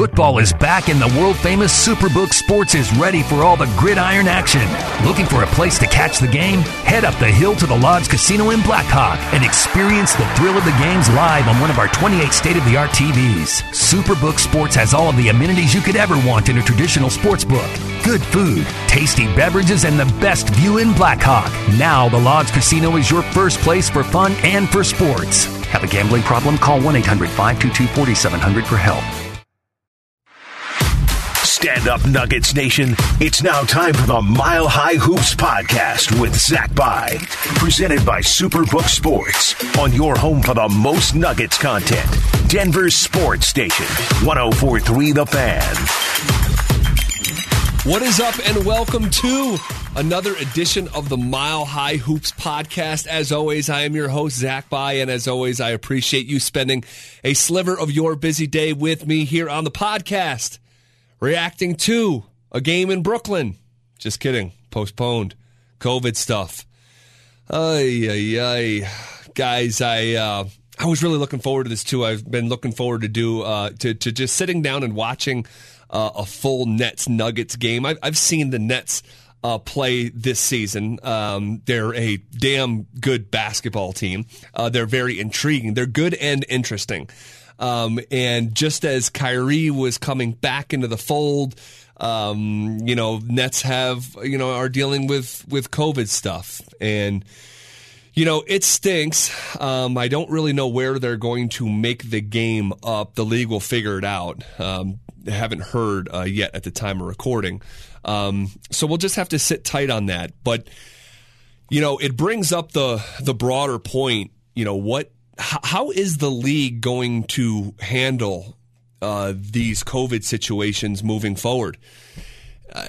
Football is back and the world famous Superbook Sports is ready for all the gridiron action. Looking for a place to catch the game? Head up the hill to the Lodge Casino in Blackhawk and experience the thrill of the games live on one of our 28 state of the art TVs. Superbook Sports has all of the amenities you could ever want in a traditional sports book. Good food, tasty beverages, and the best view in Blackhawk. Now, the Lodge Casino is your first place for fun and for sports. Have a gambling problem? Call 1 800 522 4700 for help. Stand up, Nuggets Nation. It's now time for the Mile High Hoops podcast with Zach By. Presented by Superbook Sports on your home for the most Nuggets content. Denver's sports station, 1043 The Fan. What is up, and welcome to another edition of the Mile High Hoops podcast. As always, I am your host, Zach By, and as always, I appreciate you spending a sliver of your busy day with me here on the podcast reacting to a game in Brooklyn. Just kidding. Postponed. COVID stuff. Ay, ay, ay. Guys, I, uh, I was really looking forward to this too. I've been looking forward to do, uh, to, to just sitting down and watching, uh, a full Nets Nuggets game. I've, I've seen the Nets, uh, play this season. Um, they're a damn good basketball team. Uh, they're very intriguing. They're good and interesting. Um, and just as Kyrie was coming back into the fold, um, you know, Nets have, you know, are dealing with, with COVID stuff. And, you know, it stinks. Um, I don't really know where they're going to make the game up. The league will figure it out. Um, haven't heard uh, yet at the time of recording. Um, so we'll just have to sit tight on that. But, you know, it brings up the, the broader point, you know, what how is the league going to handle uh, these COVID situations moving forward? Uh,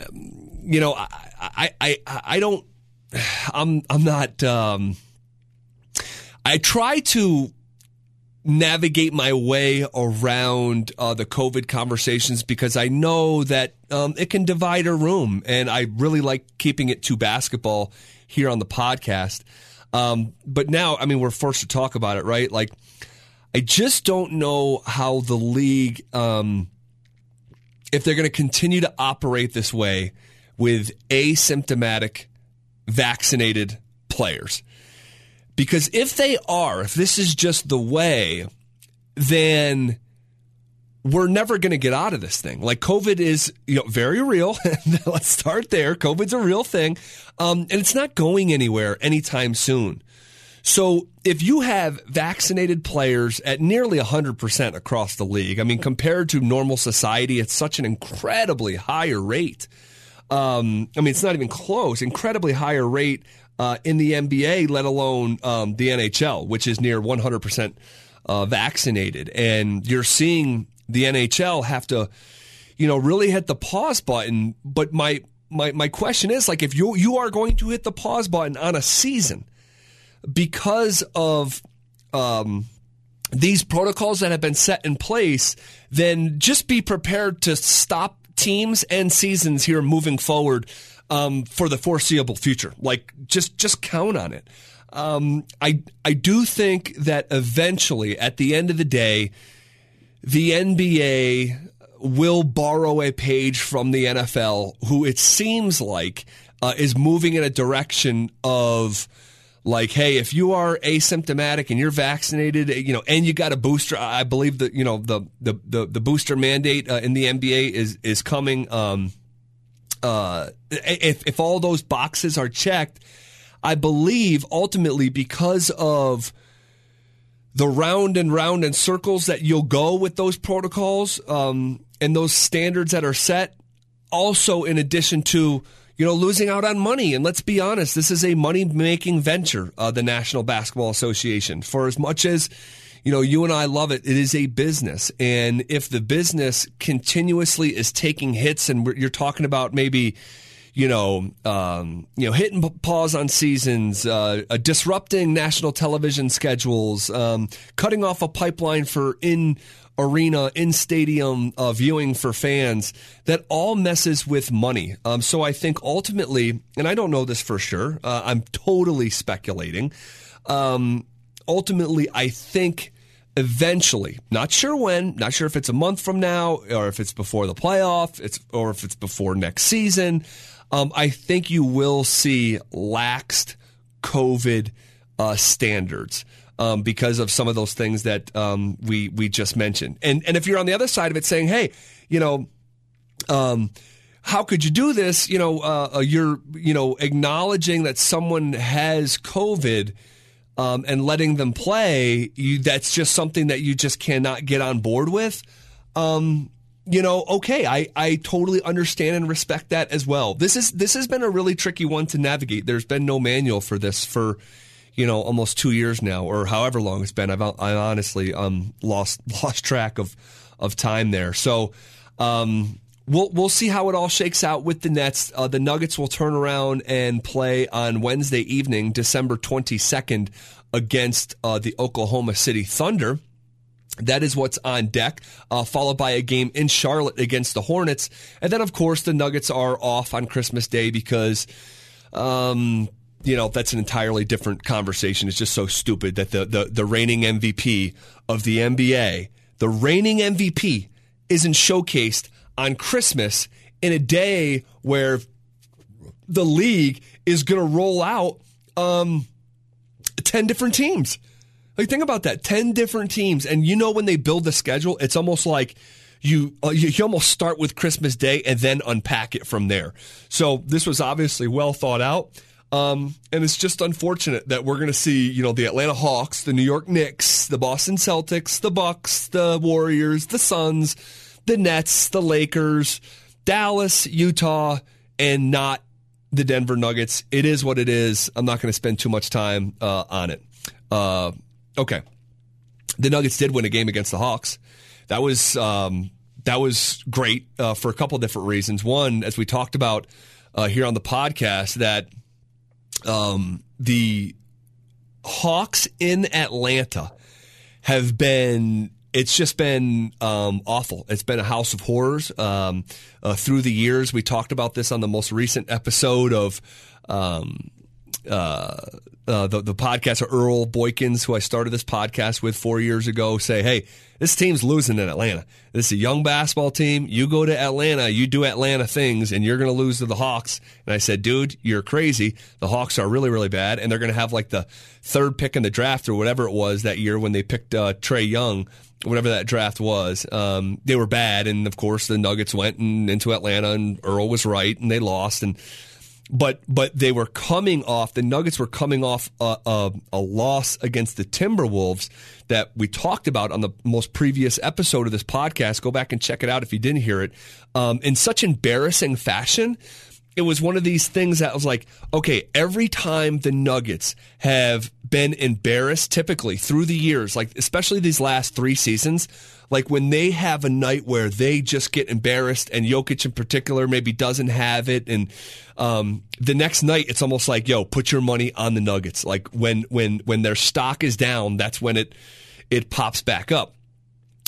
you know, I, I, I, I, don't. I'm, I'm not. Um, I try to navigate my way around uh, the COVID conversations because I know that um, it can divide a room, and I really like keeping it to basketball here on the podcast. Um, but now, I mean, we're forced to talk about it, right? Like, I just don't know how the league, um, if they're going to continue to operate this way with asymptomatic vaccinated players. Because if they are, if this is just the way, then we're never going to get out of this thing. Like COVID is, you know, very real. Let's start there. COVID's a real thing, um, and it's not going anywhere anytime soon. So if you have vaccinated players at nearly 100% across the league, I mean, compared to normal society, it's such an incredibly higher rate. Um, I mean, it's not even close. Incredibly higher rate uh, in the NBA, let alone um, the NHL, which is near 100% uh, vaccinated. And you're seeing the NHL have to, you know, really hit the pause button. But my my my question is like if you you are going to hit the pause button on a season because of um, these protocols that have been set in place, then just be prepared to stop teams and seasons here moving forward um, for the foreseeable future. Like just just count on it. Um, I I do think that eventually, at the end of the day, the NBA will borrow a page from the NFL, who it seems like uh, is moving in a direction of like, hey, if you are asymptomatic and you're vaccinated, you know, and you got a booster, I believe that you know the the the, the booster mandate uh, in the NBA is is coming. Um, uh, if if all those boxes are checked, I believe ultimately because of the round and round and circles that you'll go with those protocols um, and those standards that are set. Also, in addition to you know losing out on money, and let's be honest, this is a money making venture. Uh, the National Basketball Association, for as much as you know, you and I love it. It is a business, and if the business continuously is taking hits, and you're talking about maybe you know, um, you know, hitting pause on seasons, uh, uh, disrupting national television schedules, um, cutting off a pipeline for in arena, in stadium uh, viewing for fans. That all messes with money. Um, so I think ultimately, and I don't know this for sure. Uh, I'm totally speculating. Um, ultimately, I think eventually, not sure when, not sure if it's a month from now or if it's before the playoff, it's or if it's before next season. Um, I think you will see laxed COVID uh, standards. Um, because of some of those things that um, we we just mentioned, and and if you're on the other side of it, saying, "Hey, you know, um, how could you do this?" You know, uh, uh you're you know acknowledging that someone has COVID, um, and letting them play, you, that's just something that you just cannot get on board with. Um, you know, okay, I, I totally understand and respect that as well. This is this has been a really tricky one to navigate. There's been no manual for this for you know almost two years now, or however long it's been. I've I honestly um lost lost track of of time there. So um, we'll we'll see how it all shakes out with the Nets. Uh, the Nuggets will turn around and play on Wednesday evening, December 22nd, against uh, the Oklahoma City Thunder. That is what's on deck, uh, followed by a game in Charlotte against the Hornets. And then, of course, the Nuggets are off on Christmas Day because, um, you know, that's an entirely different conversation. It's just so stupid that the, the, the reigning MVP of the NBA, the reigning MVP, isn't showcased on Christmas in a day where the league is going to roll out um, 10 different teams. Like, think about that 10 different teams. And you know, when they build the schedule, it's almost like you, uh, you, you almost start with Christmas Day and then unpack it from there. So, this was obviously well thought out. Um, and it's just unfortunate that we're going to see, you know, the Atlanta Hawks, the New York Knicks, the Boston Celtics, the Bucks, the Warriors, the Suns, the Nets, the Lakers, Dallas, Utah, and not the Denver Nuggets. It is what it is. I'm not going to spend too much time uh, on it. Uh, okay, the Nuggets did win a game against the Hawks. That was um, that was great uh, for a couple different reasons. One, as we talked about uh, here on the podcast, that um, the Hawks in Atlanta have been it's just been um, awful. It's been a house of horrors um, uh, through the years. We talked about this on the most recent episode of um, uh, uh, the, the podcast of Earl Boykins, who I started this podcast with four years ago, say, hey, this team's losing in Atlanta. This is a young basketball team. You go to Atlanta, you do Atlanta things, and you're going to lose to the Hawks. And I said, dude, you're crazy. The Hawks are really, really bad, and they're going to have like the third pick in the draft or whatever it was that year when they picked uh, Trae Young whatever that draft was, um, they were bad, and of course the Nuggets went and, into Atlanta, and Earl was right, and they lost, and but but they were coming off the Nuggets were coming off a, a, a, loss against the Timberwolves that we talked about on the most previous episode of this podcast. Go back and check it out if you didn't hear it. Um, in such embarrassing fashion it was one of these things that was like, okay, every time the Nuggets have been embarrassed, typically through the years, like especially these last three seasons, like when they have a night where they just get embarrassed, and Jokic in particular maybe doesn't have it, and um, the next night it's almost like, yo, put your money on the Nuggets. Like when when when their stock is down, that's when it it pops back up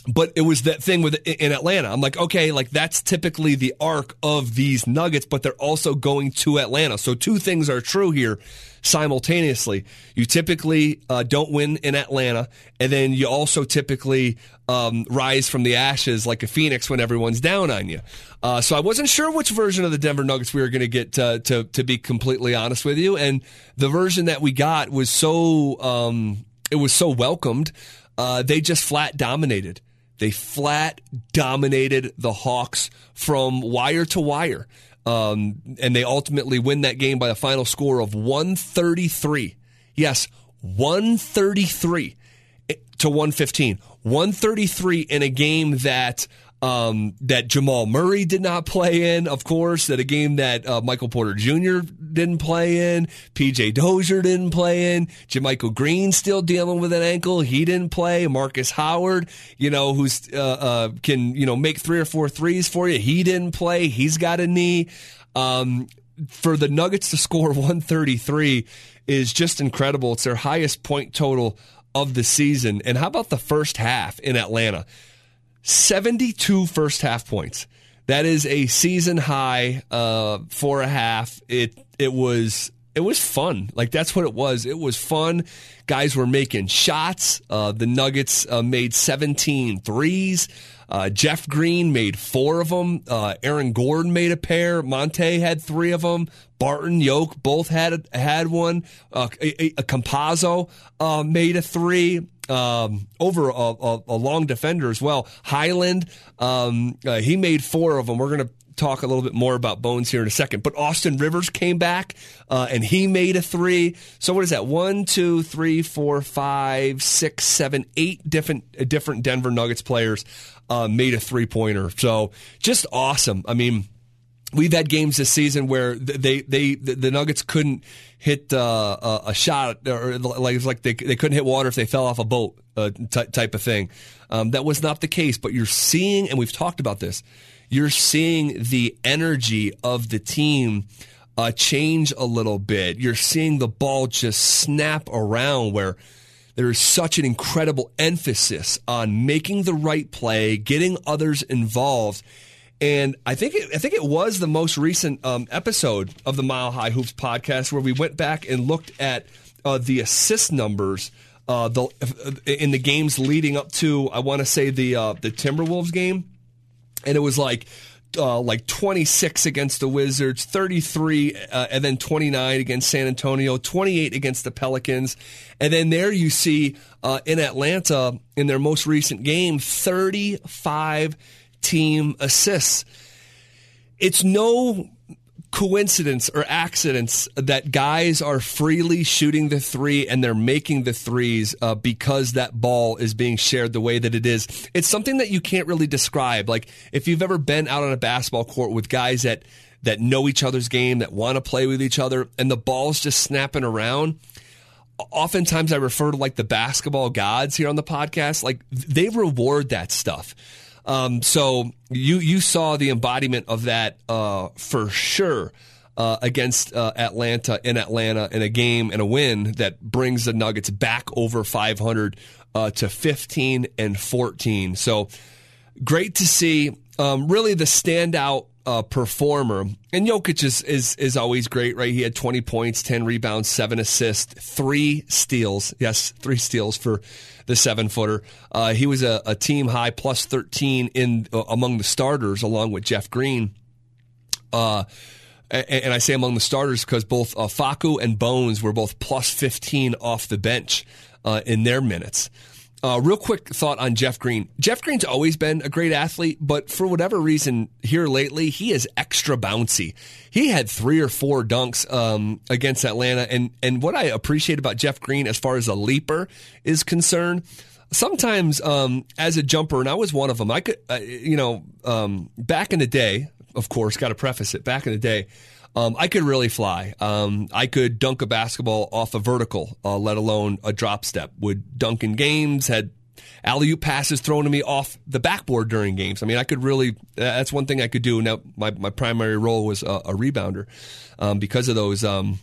but it was that thing with in Atlanta. I'm like, okay, like that's typically the arc of these Nuggets, but they're also going to Atlanta. So two things are true here simultaneously. You typically uh, don't win in Atlanta, and then you also typically um, rise from the ashes like a phoenix when everyone's down on you. Uh, so I wasn't sure which version of the Denver Nuggets we were going to get to, to be completely honest with you, and the version that we got was so um, it was so welcomed. Uh, they just flat dominated. They flat dominated the Hawks from wire to wire. Um, and they ultimately win that game by a final score of 133. Yes, 133 to 115. 133 in a game that um, that Jamal Murray did not play in, of course, that a game that uh, Michael Porter Jr. didn't play in, PJ Dozier didn't play in, JaMychal Green still dealing with an ankle, he didn't play, Markus Howard, you know, who's uh, uh, can you know make three or four threes for you, he didn't play, he's got a knee. Um, for the Nuggets to score 133 is just incredible. It's their highest point total of the season. And how about the first half in Atlanta? 72 first half points. That is a season high uh, for a half. It it was it was fun. Like that's what it was. It was fun. Guys were making shots. Uh, the Nuggets uh, made 17 threes. Uh, Jeff Green made four of them. Uh, Aaron Gordon made a pair. Monte had three of them. Barton Yoke both had had one. Uh, a, a Campazzo uh, made a three. Um, over a, a, a, long defender as well. Hyland, um, uh, he made four of them. We're going to talk a little bit more about Bones here in a second. But Austin Rivers came back uh, and he made a three. So what is that? One, two, three, four, five, six, seven, eight different different Denver Nuggets players uh, made a three pointer. So just awesome. I mean. We've had games this season where they they the Nuggets couldn't hit uh, a shot or like it's like they they couldn't hit water if they fell off a boat uh, t- type of thing. Um, that was not the case, but you're seeing, and we've talked about this you're seeing the energy of the team uh, change a little bit. You're seeing the ball just snap around where there is such an incredible emphasis on making the right play, getting others involved. And I think it, I think it was the most recent um, episode of the Mile High Hoops podcast where we went back and looked at uh, the assist numbers uh, the, in the games leading up to I want to say the uh, the Timberwolves game and it was like uh, like 26 against the Wizards, 33, uh, and then 29 against San Antonio, 28 against the Pelicans. And then there you see uh, in Atlanta, in their most recent game, 35 team assists. It's no coincidence or accidents that guys are freely shooting the three and they're making the threes uh, because that ball is being shared the way that it is. It's something that you can't really describe. Like if you've ever been out on a basketball court with guys that that know each other's game, that want to play with each other, and the ball's just snapping around. Oftentimes, I refer to like the basketball gods here on the podcast. Like they reward that stuff. Um, so you you saw the embodiment of that uh, for sure. Uh, against uh, Atlanta in Atlanta in a game and a win that brings the Nuggets back over 500 uh, to 15 and 14. So great to see. Um, really, the standout uh, performer. And Jokic is, is is always great, right? He had 20 points, 10 rebounds, seven assists, three steals. Yes, three steals for the seven footer. Uh, he was a, a, team high plus 13 in uh, among the starters, along with Jeff Green. Uh, and, and I say among the starters because both uh, Facu and Bones were both plus 15 off the bench uh, in their minutes. Uh, real quick thought on Jeff Green. Jeff Green's always been a great athlete, but for whatever reason here lately, he is extra bouncy. He had three or four dunks um, against Atlanta, and and what I appreciate about Jeff Green as far as a leaper is concerned, sometimes um, as a jumper, and I was one of them. I could, uh, you know, um, back in the day, of course, got to preface it. Back in the day, um, I could really fly. Um, I could dunk a basketball off a vertical, uh, let alone a drop step. Would dunk in games, had alley oop passes thrown to me off the backboard during games. I mean, I could really, that's one thing I could do. Now, my, my primary role was a, a rebounder um, because of those. Um,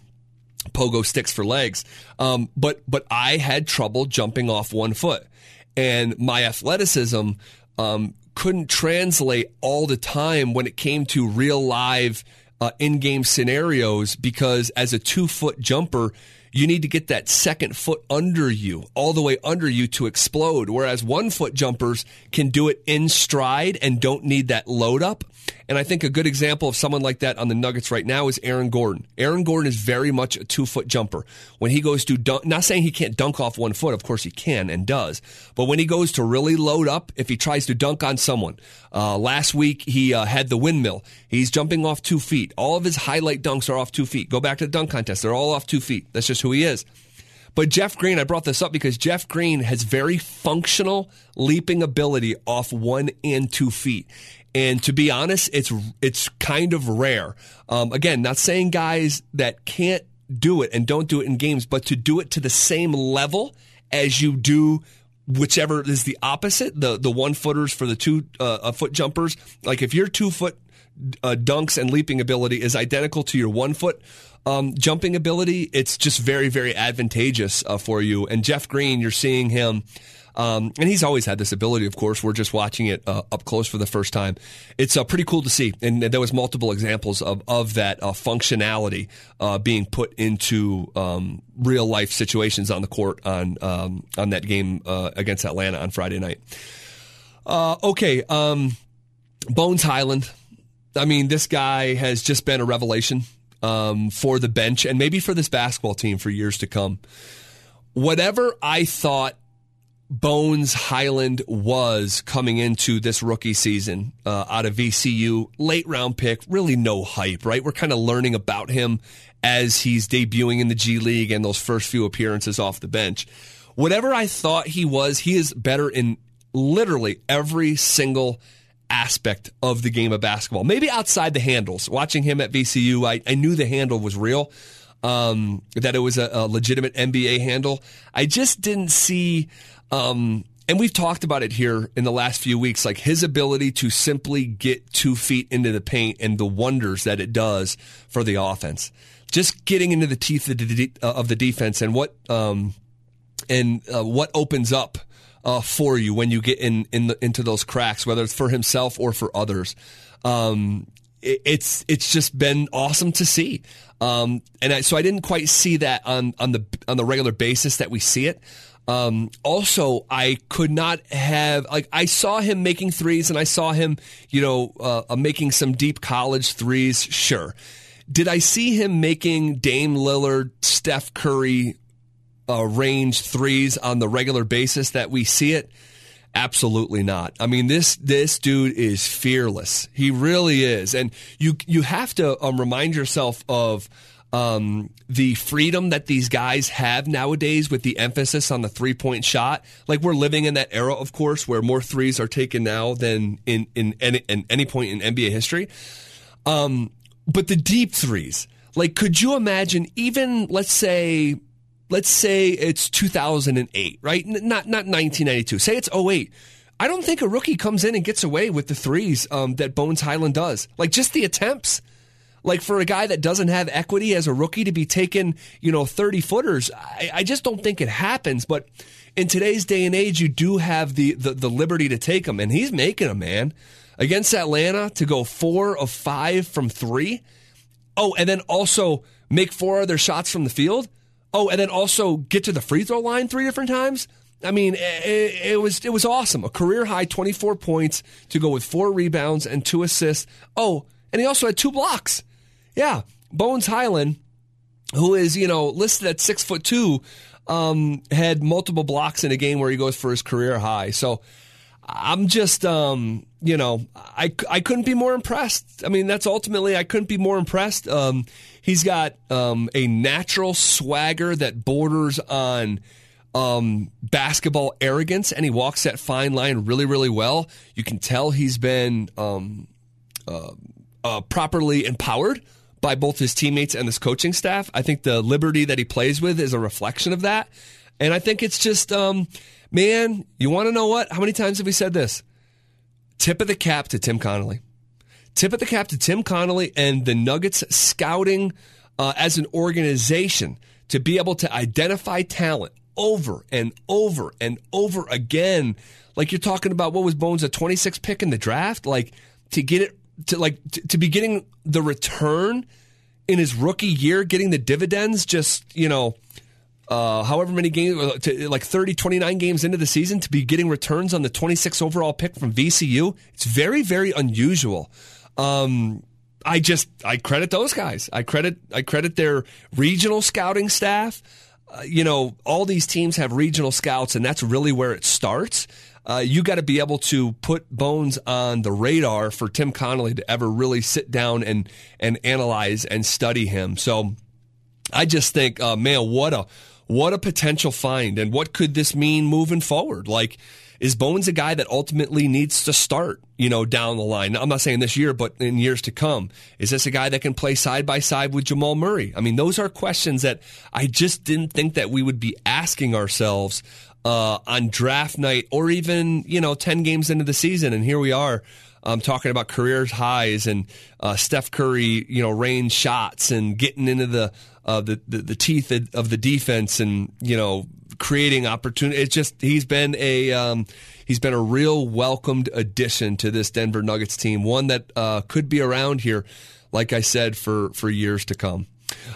pogo sticks for legs, um, but but I had trouble jumping off one foot, and my athleticism um, couldn't translate all the time when it came to real live uh, in-game scenarios because as a two-foot jumper, you need to get that second foot under you, all the way under you to explode. Whereas one foot jumpers can do it in stride and don't need that load up. And I think a good example of someone like that on the Nuggets right now is Aaron Gordon. Aaron Gordon is very much a two foot jumper. When he goes to dunk, not saying he can't dunk off one foot, of course he can and does. But when he goes to really load up, if he tries to dunk on someone, uh, last week he uh, had the windmill. He's jumping off two feet. All of his highlight dunks are off two feet. Go back to the dunk contest. They're all off two feet. That's just who he is. But Jeff Green, I brought this up because Jeff Green has very functional leaping ability off one and two feet. And to be honest, it's it's kind of rare. Um, again, not saying guys that can't do it and don't do it in games, but to do it to the same level as you do whichever is the opposite, the the one footers for the two uh, foot jumpers. Like if your two foot uh, dunks and leaping ability is identical to your one foot um, jumping ability, it's just very very advantageous uh, for you. And Jeff Green, you're seeing him Um, and he's always had this ability, of course. We're just watching it uh, up close for the first time. It's uh, pretty cool to see. And there was multiple examples of, of that uh, functionality uh, being put into um, real life situations on the court on, um, on that game uh, against Atlanta on Friday night. Uh, okay. Um, Bones Hyland. I mean, this guy has just been a revelation um, for the bench and maybe for this basketball team for years to come. Whatever I thought Bones Hyland was coming into this rookie season uh, out of VCU, late round pick, really no hype, right? We're kind of learning about him as he's debuting in the G League and those first few appearances off the bench. Whatever I thought he was, he is better in literally every single aspect of the game of basketball. Maybe outside the handles. Watching him at VCU, I, I knew the handle was real, um, that it was a, a, legitimate NBA handle. I just didn't see, um, and we've talked about it here in the last few weeks, like his ability to simply get two feet into the paint and the wonders that it does for the offense. Just getting into the teeth of the, of the defense and what, um, and uh, what opens up uh, for you when you get in, in the, into those cracks, whether it's for himself or for others. Um, it, it's it's just been awesome to see, um, and I, so I didn't quite see that on on the on the regular basis that we see it. Um, also, I could not have like I saw him making threes, and I saw him, you know, uh, uh making some deep college threes. Sure, did I see him making Dame Lillard, Steph Curry uh, range threes on the regular basis that we see it? Absolutely not. I mean this this dude is fearless. He really is, and you you have to um, remind yourself of um, the freedom that these guys have nowadays with the emphasis on the three point shot. Like we're living in that era, of course, where more threes are taken now than in in any, in any point in NBA history. Um, but the deep threes, like, could you imagine even let's say let's say it's 2008, right? Not not 1992. Say it's 08. I don't think a rookie comes in and gets away with the threes um, that Bones Hyland does. Like just the attempts. Like for a guy that doesn't have equity as a rookie to be taking, you know, 30 footers, I, I just don't think it happens. But in today's day and age, you do have the, the, the liberty to take them. And he's making them, man. Against Atlanta to go four of five from three. Oh, and then also make four other shots from the field. Oh, and then also get to the free throw line three different times. I mean, it, it, was it was awesome. A career high 24 points to go with four rebounds and two assists. Oh, and he also had two blocks. Yeah, Bones Hyland, who is you know listed at six foot two, um, had multiple blocks in a game where he goes for his career high. So I'm just, um, you know, I, I couldn't be more impressed. I mean, that's ultimately, I couldn't be more impressed. Um, he's got um, a natural swagger that borders on um, basketball arrogance, and he walks that fine line really, really well. You can tell he's been um, uh, uh, properly empowered by both his teammates and his coaching staff. I think the liberty that he plays with is a reflection of that. And I think it's just, um, man, you want to know what? How many times have we said this? Tip of the cap to Tim Connolly. Tip of the cap to Tim Connolly and the Nuggets scouting uh, as an organization to be able to identify talent over and over and over again. Like you're talking about what was Bones a 26 pick in the draft? Like to get it to like to, to be getting the return in his rookie year, getting the dividends just, you know, uh, however many games, uh, like 30, 29 games into the season to be getting returns on the 26 overall pick from VCU. It's very, very unusual. Um, I just, I credit those guys. I credit, I credit their regional scouting staff. Uh, you know, all these teams have regional scouts, and that's really where it starts. Uh, you got to be able to put Bones on the radar for Tim Connolly to ever really sit down and and analyze and study him. So, I just think, uh, man, what a what a potential find and what could this mean moving forward? Like, is Bones a guy that ultimately needs to start, you know, down the line? I'm not saying this year, but in years to come. Is this a guy that can play side by side with Jamal Murray? I mean, those are questions that I just didn't think that we would be asking ourselves uh, on draft night or even, you know, 10 games into the season. And here we are. Um, talking about career highs and uh, Steph Curry, you know, range shots and getting into the uh, the, the, the teeth of the defense and you know creating opportunity. It's just he's been a um, he's been a real welcomed addition to this Denver Nuggets team, one that uh, could be around here, like I said, for for years to come.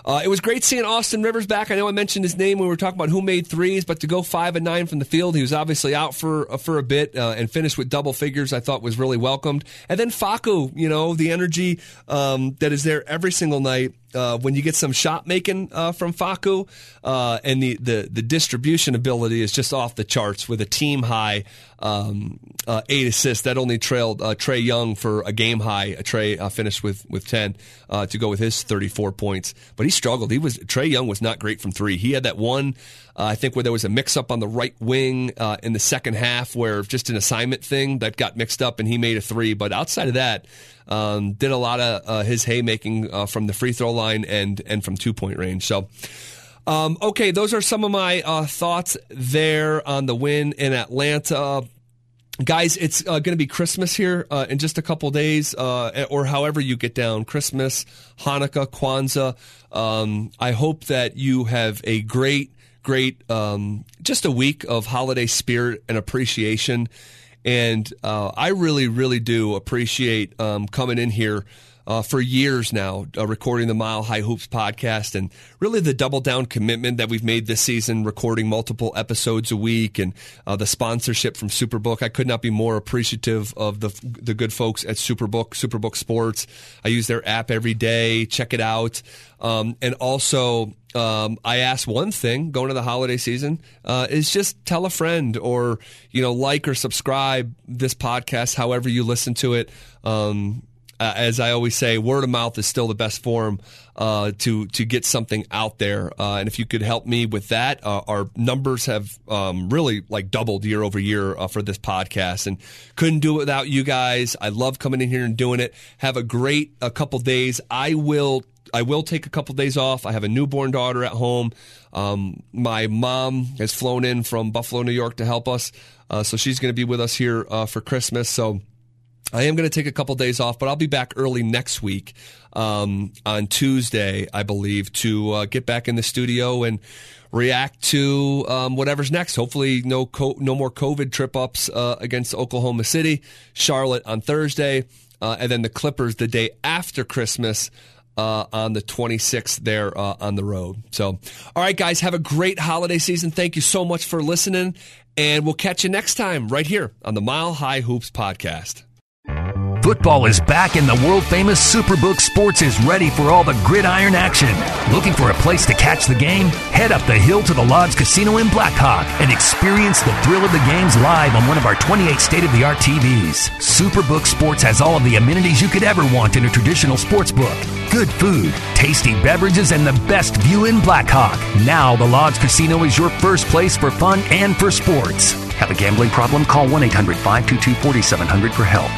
Uh, it was great seeing Austin Rivers back. I know I mentioned his name when we were talking about who made threes, but to go five and nine from the field, he was obviously out for uh, for a bit uh, and finished with double figures. I thought was really welcomed. And then Facu, you know, the energy um, that is there every single night uh, when you get some shot making uh, from Facu, uh, and the, the the distribution ability is just off the charts with a team high um, uh, eight assists that only trailed uh, Trae Young for a game high. Trae uh, finished with with ten to go with his thirty four points, but he struggled. He was Trae Young was not great from three. He had that one. I think where there was a mix up on the right wing in the second half, where just an assignment thing that got mixed up, and he made a three. But outside of that, um, did a lot of uh, his haymaking uh, from the free throw line and and from two point range. So. Um, okay, those are some of my uh, thoughts there on the win in Atlanta. Guys, it's uh, going to be Christmas here uh, in just a couple days, uh, or however you get down. Christmas, Hanukkah, Kwanzaa. Um, I hope that you have a great, great, um, just a week of holiday spirit and appreciation. And uh, I really, really do appreciate um, coming in here uh, for years now, uh, recording the Mile High Hoops podcast, and really the double down commitment that we've made this season, recording multiple episodes a week, and uh, the sponsorship from Superbook. I could not be more appreciative of the the good folks at Superbook, Superbook Sports. I use their app every day. Check it out, um, and also um, I ask one thing going to the holiday season uh, is just tell a friend or you know like or subscribe this podcast however you listen to it. Um, uh, as I always say, word of mouth is still the best form uh, to to get something out there. Uh, and if you could help me with that, uh, our numbers have um, really like doubled year over year uh, for this podcast, and couldn't do it without you guys. I love coming in here and doing it. Have a great a couple days. I will I will take a couple days off. I have a newborn daughter at home. Um, my mom has flown in from Buffalo, New York to help us. Uh, so she's going to be with us here uh, for Christmas. So I am going to take a couple days off, but I'll be back early next week um, on Tuesday, I believe, to uh, get back in the studio and react to um, whatever's next. Hopefully, no co- no more COVID trip ups uh, against Oklahoma City, Charlotte on Thursday, uh, and then the Clippers the day after Christmas uh, on the 26th there uh, on the road. So, all right, guys, have a great holiday season. Thank you so much for listening, and we'll catch you next time right here on the Mile High Hoops podcast. Football is back and the world famous Superbook Sports is ready for all the gridiron action. Looking for a place to catch the game? Head up the hill to the Lodge Casino in Blackhawk and experience the thrill of the games live on one of our 28 state of the art TVs. Superbook Sports has all of the amenities you could ever want in a traditional sports book good food, tasty beverages, and the best view in Blackhawk. Now, the Lodge Casino is your first place for fun and for sports. Have a gambling problem? Call 1 800 522 4700 for help.